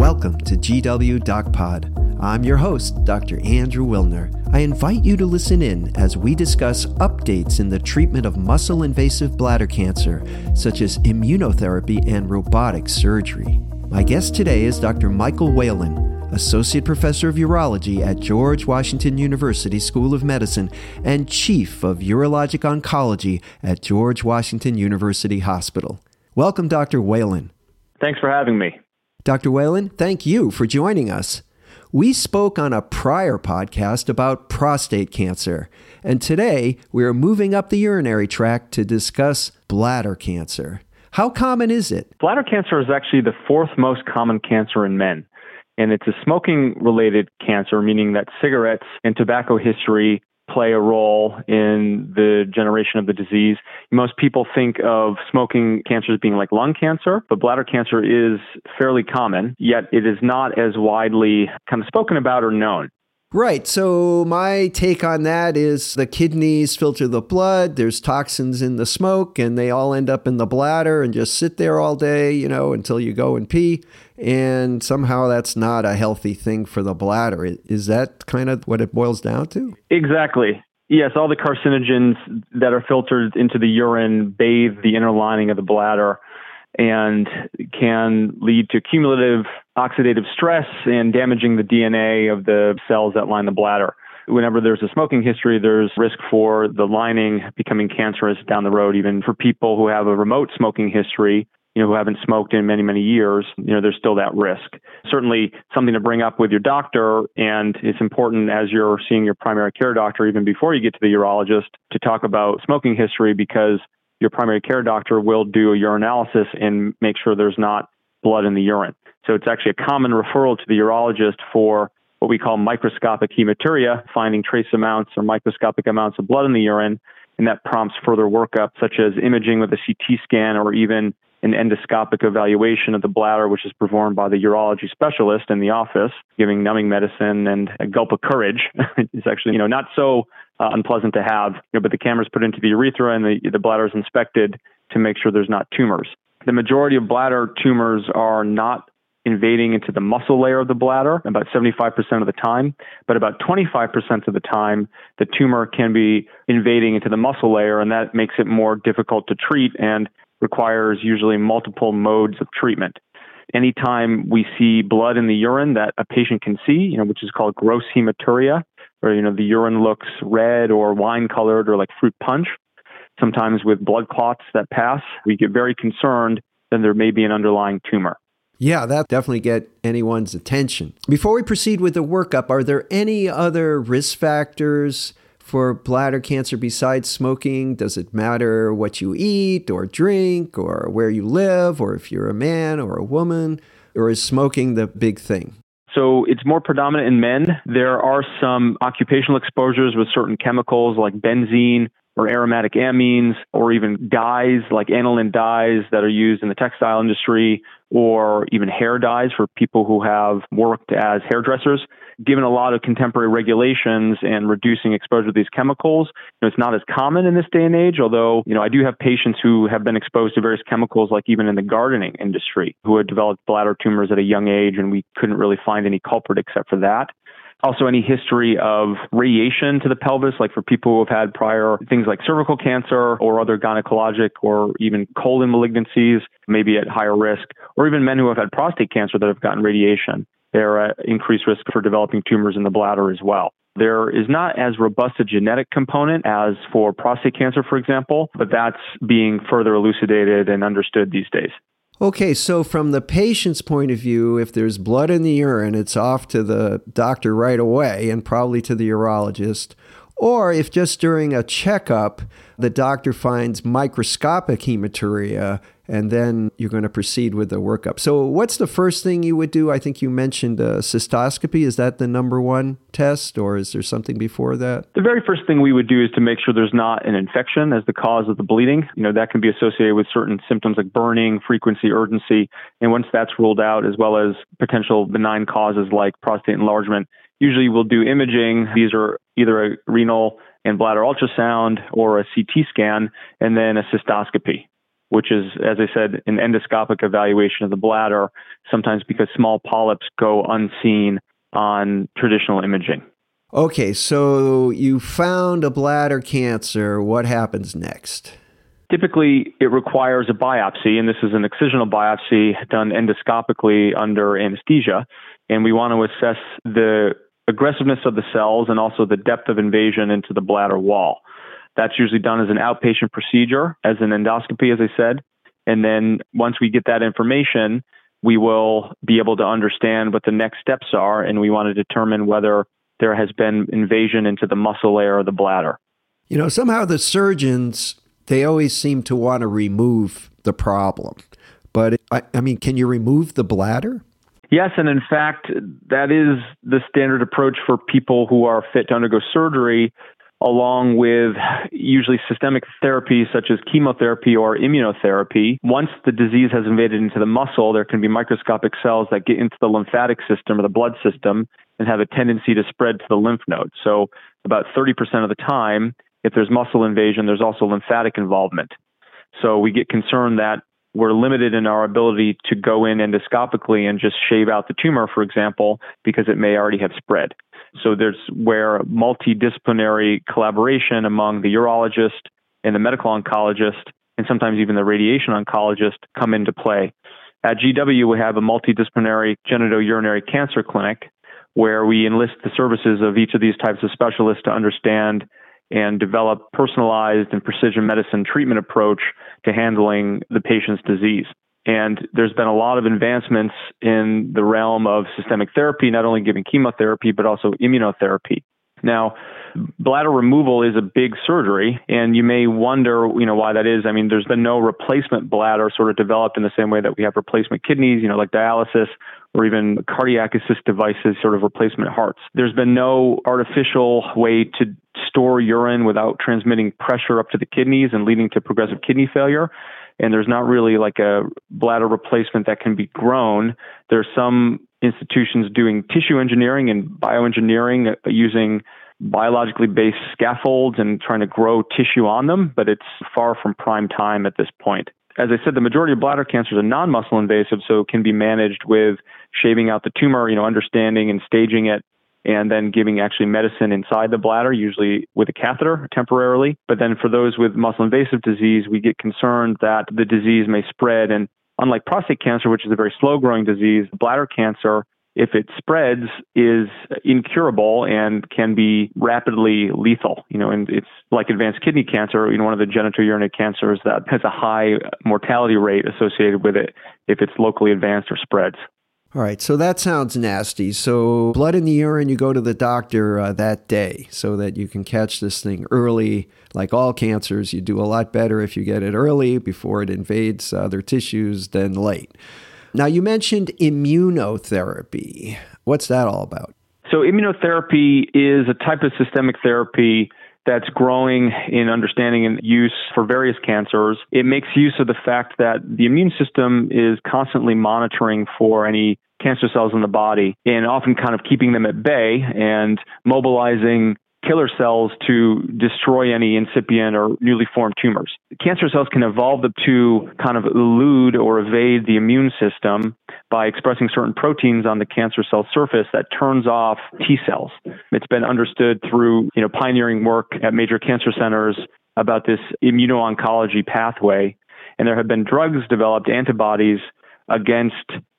Welcome to GW Doc Pod. I'm your host, Dr. Andrew Wilner. I invite you to listen in as we discuss updates in the treatment of muscle invasive bladder cancer, such as immunotherapy and robotic surgery. My guest today is Dr. Michael Whalen, Associate Professor of Urology at George Washington University School of Medicine and Chief of Urologic Oncology at George Washington University Hospital. Welcome, Dr. Whalen. Thanks for having me. Dr. Whalen, thank you for joining us. We spoke on a prior podcast about prostate cancer, and today we are moving up the urinary tract to discuss bladder cancer. How common is it? Bladder cancer is actually the fourth most common cancer in men. And it's a smoking related cancer, meaning that cigarettes and tobacco history play a role in the generation of the disease. Most people think of smoking cancer as being like lung cancer, but bladder cancer is fairly common, yet it is not as widely kind of spoken about or known. Right. So, my take on that is the kidneys filter the blood, there's toxins in the smoke, and they all end up in the bladder and just sit there all day, you know, until you go and pee. And somehow that's not a healthy thing for the bladder. Is that kind of what it boils down to? Exactly. Yes, all the carcinogens that are filtered into the urine bathe the inner lining of the bladder and can lead to cumulative oxidative stress and damaging the DNA of the cells that line the bladder. Whenever there's a smoking history, there's risk for the lining becoming cancerous down the road, even for people who have a remote smoking history, you know, who haven't smoked in many, many years, you know, there's still that risk. Certainly something to bring up with your doctor, and it's important as you're seeing your primary care doctor, even before you get to the urologist, to talk about smoking history because your primary care doctor will do a urinalysis and make sure there's not blood in the urine. So it's actually a common referral to the urologist for what we call microscopic hematuria, finding trace amounts or microscopic amounts of blood in the urine, and that prompts further workup such as imaging with a CT scan or even an endoscopic evaluation of the bladder, which is performed by the urology specialist in the office, giving numbing medicine and a gulp of courage. it's actually, you know, not so uh, unpleasant to have, you know, but the camera's put into the urethra and the, the bladder is inspected to make sure there's not tumors. The majority of bladder tumors are not invading into the muscle layer of the bladder about 75% of the time, but about 25% of the time, the tumor can be invading into the muscle layer, and that makes it more difficult to treat and requires usually multiple modes of treatment. Anytime we see blood in the urine that a patient can see, you know, which is called gross hematuria, or you know the urine looks red or wine colored or like fruit punch, sometimes with blood clots that pass, we get very concerned then there may be an underlying tumor. Yeah, that definitely get anyone's attention. Before we proceed with the workup, are there any other risk factors for bladder cancer besides smoking? Does it matter what you eat or drink or where you live or if you're a man or a woman? Or is smoking the big thing? So it's more predominant in men. There are some occupational exposures with certain chemicals like benzene or aromatic amines or even dyes like aniline dyes that are used in the textile industry or even hair dyes for people who have worked as hairdressers. Given a lot of contemporary regulations and reducing exposure to these chemicals, you know, it's not as common in this day and age, although, you know, I do have patients who have been exposed to various chemicals, like even in the gardening industry, who had developed bladder tumors at a young age, and we couldn't really find any culprit except for that. Also, any history of radiation to the pelvis, like for people who have had prior things like cervical cancer or other gynecologic or even colon malignancies, maybe at higher risk, or even men who have had prostate cancer that have gotten radiation. They're at increased risk for developing tumors in the bladder as well. There is not as robust a genetic component as for prostate cancer, for example, but that's being further elucidated and understood these days. Okay, so from the patient's point of view, if there's blood in the urine, it's off to the doctor right away and probably to the urologist. Or if just during a checkup, the doctor finds microscopic hematuria, and then you're going to proceed with the workup. So, what's the first thing you would do? I think you mentioned cystoscopy. Is that the number one test, or is there something before that? The very first thing we would do is to make sure there's not an infection as the cause of the bleeding. You know, that can be associated with certain symptoms like burning, frequency, urgency. And once that's ruled out, as well as potential benign causes like prostate enlargement, usually we'll do imaging. These are either a renal and bladder ultrasound or a CT scan, and then a cystoscopy. Which is, as I said, an endoscopic evaluation of the bladder, sometimes because small polyps go unseen on traditional imaging. Okay, so you found a bladder cancer. What happens next? Typically, it requires a biopsy, and this is an excisional biopsy done endoscopically under anesthesia. And we want to assess the aggressiveness of the cells and also the depth of invasion into the bladder wall. That's usually done as an outpatient procedure, as an endoscopy, as I said. And then once we get that information, we will be able to understand what the next steps are, and we want to determine whether there has been invasion into the muscle layer of the bladder. You know, somehow the surgeons they always seem to want to remove the problem. But I, I mean, can you remove the bladder? Yes, and in fact, that is the standard approach for people who are fit to undergo surgery, along with usually systemic therapy such as chemotherapy or immunotherapy. Once the disease has invaded into the muscle, there can be microscopic cells that get into the lymphatic system or the blood system and have a tendency to spread to the lymph nodes. So, about 30% of the time, if there's muscle invasion, there's also lymphatic involvement. So we get concerned that we're limited in our ability to go in endoscopically and just shave out the tumor, for example, because it may already have spread. So there's where multidisciplinary collaboration among the urologist and the medical oncologist, and sometimes even the radiation oncologist, come into play. At GW, we have a multidisciplinary genitourinary cancer clinic where we enlist the services of each of these types of specialists to understand and develop personalized and precision medicine treatment approach to handling the patient's disease. And there's been a lot of advancements in the realm of systemic therapy, not only giving chemotherapy, but also immunotherapy. Now, bladder removal is a big surgery, and you may wonder, you know, why that is. I mean, there's been no replacement bladder sort of developed in the same way that we have replacement kidneys, you know, like dialysis or even cardiac assist devices, sort of replacement hearts. There's been no artificial way to store urine without transmitting pressure up to the kidneys and leading to progressive kidney failure. And there's not really like a bladder replacement that can be grown. There's some institutions doing tissue engineering and bioengineering uh, using biologically based scaffolds and trying to grow tissue on them, but it's far from prime time at this point. As I said, the majority of bladder cancers are non-muscle invasive, so it can be managed with shaving out the tumor, you know, understanding and staging it, and then giving actually medicine inside the bladder, usually with a catheter temporarily. But then for those with muscle invasive disease, we get concerned that the disease may spread. And unlike prostate cancer, which is a very slow growing disease, bladder cancer if it spreads, is incurable and can be rapidly lethal. You know, and it's like advanced kidney cancer, you know, one of the genitourinary cancers that has a high mortality rate associated with it if it's locally advanced or spreads. All right, so that sounds nasty. So, blood in the urine, you go to the doctor uh, that day so that you can catch this thing early. Like all cancers, you do a lot better if you get it early before it invades other tissues than late. Now, you mentioned immunotherapy. What's that all about? So, immunotherapy is a type of systemic therapy that's growing in understanding and use for various cancers. It makes use of the fact that the immune system is constantly monitoring for any cancer cells in the body and often kind of keeping them at bay and mobilizing killer cells to destroy any incipient or newly formed tumors. Cancer cells can evolve to kind of elude or evade the immune system by expressing certain proteins on the cancer cell surface that turns off T cells. It's been understood through, you know, pioneering work at major cancer centers about this immuno-oncology pathway and there have been drugs developed antibodies against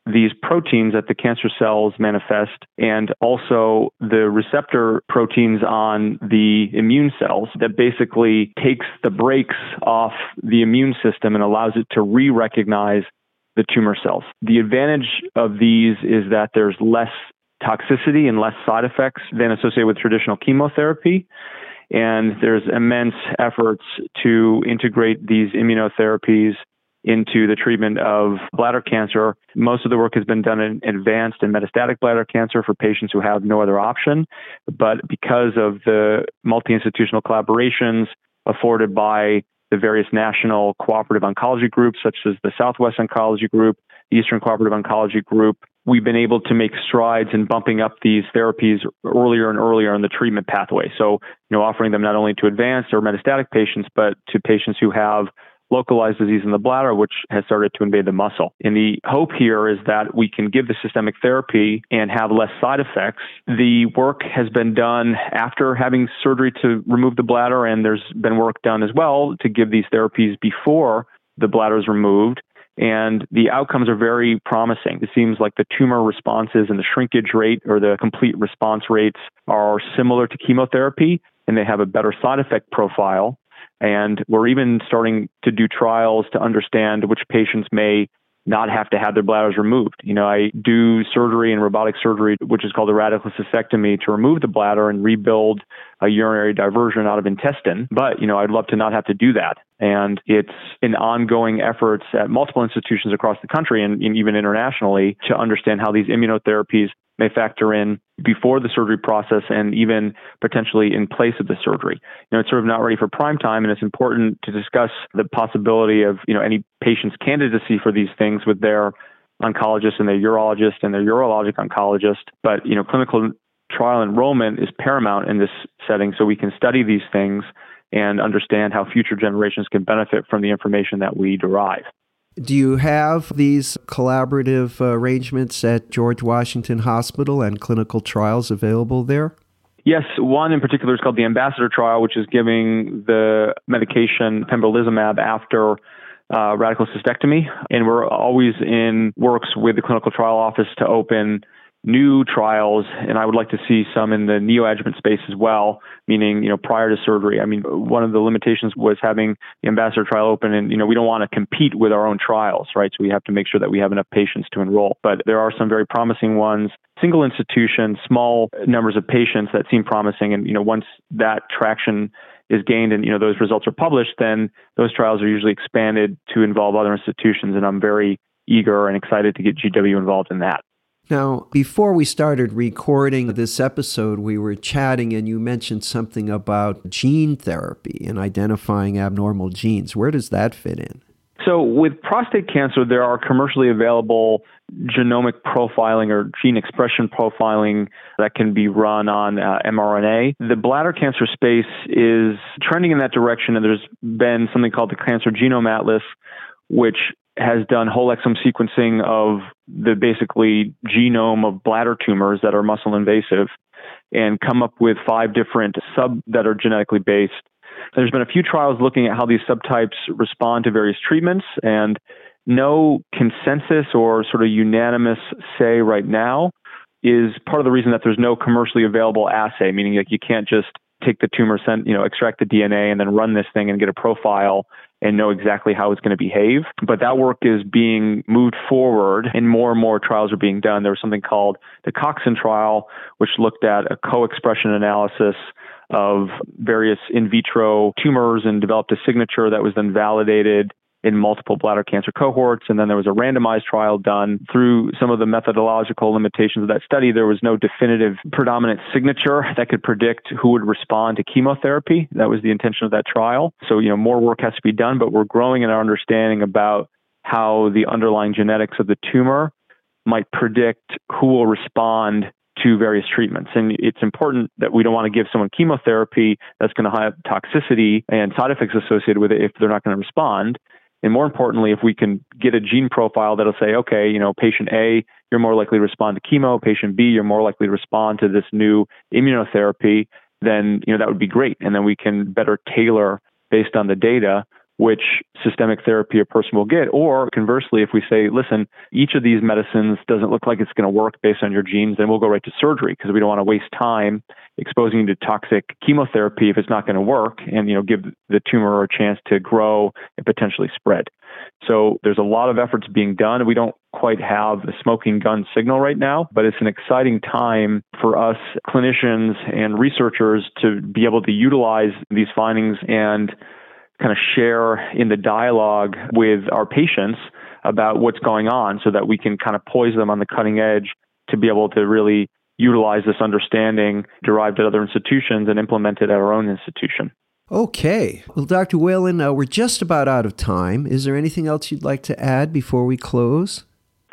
these proteins that the cancer cells manifest and also the receptor proteins on the immune cells that basically takes the brakes off the immune system and allows it to re-recognize the tumor cells. The advantage of these is that there's less toxicity and less side effects than associated with traditional chemotherapy. And there's immense efforts to integrate these immunotherapies into the treatment of bladder cancer. Most of the work has been done in advanced and metastatic bladder cancer for patients who have no other option. But because of the multi institutional collaborations afforded by the various national cooperative oncology groups, such as the Southwest Oncology Group, the Eastern Cooperative Oncology Group, we've been able to make strides in bumping up these therapies earlier and earlier in the treatment pathway. So, you know, offering them not only to advanced or metastatic patients, but to patients who have localized disease in the bladder, which has started to invade the muscle. And the hope here is that we can give the systemic therapy and have less side effects. The work has been done after having surgery to remove the bladder, and there's been work done as well to give these therapies before the bladder is removed and the outcomes are very promising. It seems like the tumor responses and the shrinkage rate or the complete response rates are similar to chemotherapy, and they have a better side effect profile. And we're even starting to do trials to understand which patients may not have to have their bladders removed. You know, I do surgery and robotic surgery, which is called a radical cystectomy, to remove the bladder and rebuild a urinary diversion out of intestine. But, you know, I'd love to not have to do that. And it's an ongoing efforts at multiple institutions across the country and, and even internationally to understand how these immunotherapies may factor in before the surgery process and even potentially in place of the surgery. You know, it's sort of not ready for prime time, and it's important to discuss the possibility of you know any patient's candidacy for these things with their oncologist and their urologist and their urologic oncologist. But you know, clinical trial enrollment is paramount in this setting, so we can study these things and understand how future generations can benefit from the information that we derive. Do you have these collaborative arrangements at George Washington Hospital and clinical trials available there? Yes, one in particular is called the Ambassador trial, which is giving the medication pembrolizumab after uh, radical cystectomy. And we're always in works with the clinical trial office to open new trials, and I would like to see some in the neoadjuvant space as well, meaning, you know, prior to surgery. I mean, one of the limitations was having the ambassador trial open, and, you know, we don't want to compete with our own trials, right? So we have to make sure that we have enough patients to enroll. But there are some very promising ones, single institution, small numbers of patients that seem promising. And, you know, once that traction is gained and you know those results are published, then those trials are usually expanded to involve other institutions, and I'm very eager and excited to get GW involved in that. Now, before we started recording this episode, we were chatting and you mentioned something about gene therapy and identifying abnormal genes. Where does that fit in? So, with prostate cancer, there are commercially available genomic profiling or gene expression profiling that can be run on uh, mRNA. The bladder cancer space is trending in that direction, and there's been something called the Cancer Genome Atlas, which has done whole exome sequencing of the basically genome of bladder tumors that are muscle invasive and come up with five different sub that are genetically based. There's been a few trials looking at how these subtypes respond to various treatments and no consensus or sort of unanimous say right now is part of the reason that there's no commercially available assay, meaning like you can't just take the tumor, send, you know, extract the DNA and then run this thing and get a profile and know exactly how it's going to behave. But that work is being moved forward and more and more trials are being done. There was something called the COXEN trial, which looked at a co-expression analysis of various in vitro tumors and developed a signature that was then validated in multiple bladder cancer cohorts. And then there was a randomized trial done through some of the methodological limitations of that study. There was no definitive predominant signature that could predict who would respond to chemotherapy. That was the intention of that trial. So, you know, more work has to be done, but we're growing in our understanding about how the underlying genetics of the tumor might predict who will respond to various treatments. And it's important that we don't want to give someone chemotherapy that's going to have toxicity and side effects associated with it if they're not going to respond. And more importantly, if we can get a gene profile that'll say, okay, you know, patient A, you're more likely to respond to chemo, patient B, you're more likely to respond to this new immunotherapy, then, you know, that would be great. And then we can better tailor based on the data which systemic therapy a person will get. Or conversely, if we say, listen, each of these medicines doesn't look like it's going to work based on your genes, then we'll go right to surgery because we don't want to waste time exposing you to toxic chemotherapy if it's not going to work and you know give the tumor a chance to grow and potentially spread. So there's a lot of efforts being done. We don't quite have the smoking gun signal right now, but it's an exciting time for us clinicians and researchers to be able to utilize these findings and kind of share in the dialogue with our patients about what's going on so that we can kind of poise them on the cutting edge to be able to really utilize this understanding derived at other institutions and implement it at our own institution. Okay. Well, Dr. Whalen, uh, we're just about out of time. Is there anything else you'd like to add before we close?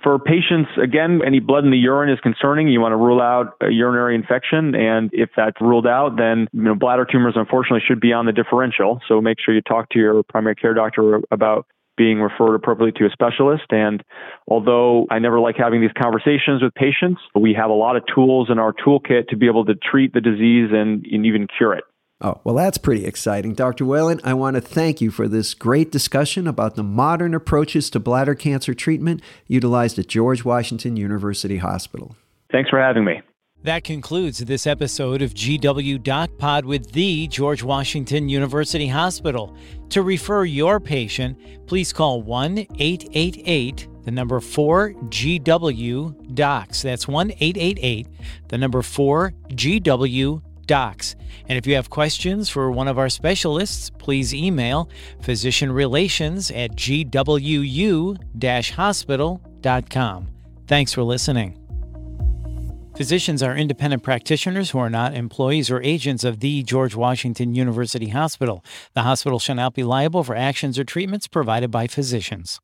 For patients, again, any blood in the urine is concerning. You want to rule out a urinary infection, and if that's ruled out, then you know bladder tumors unfortunately should be on the differential. So make sure you talk to your primary care doctor about being referred appropriately to a specialist. And although I never like having these conversations with patients, we have a lot of tools in our toolkit to be able to treat the disease and, and even cure it. Oh, well, that's pretty exciting. Dr. Whalen, I want to thank you for this great discussion about the modern approaches to bladder cancer treatment utilized at George Washington University Hospital. Thanks for having me. That concludes this episode of GW Doc Pod with the George Washington University Hospital. To refer your patient, please call 1 888 the number 4 GW Docs. That's 1 888 the number 4 GW docs. And if you have questions for one of our specialists, please email physicianrelations at gwu-hospital.com. Thanks for listening. Physicians are independent practitioners who are not employees or agents of the George Washington University Hospital. The hospital shall not be liable for actions or treatments provided by physicians.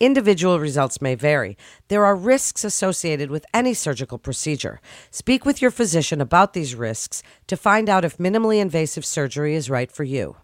Individual results may vary. There are risks associated with any surgical procedure. Speak with your physician about these risks to find out if minimally invasive surgery is right for you.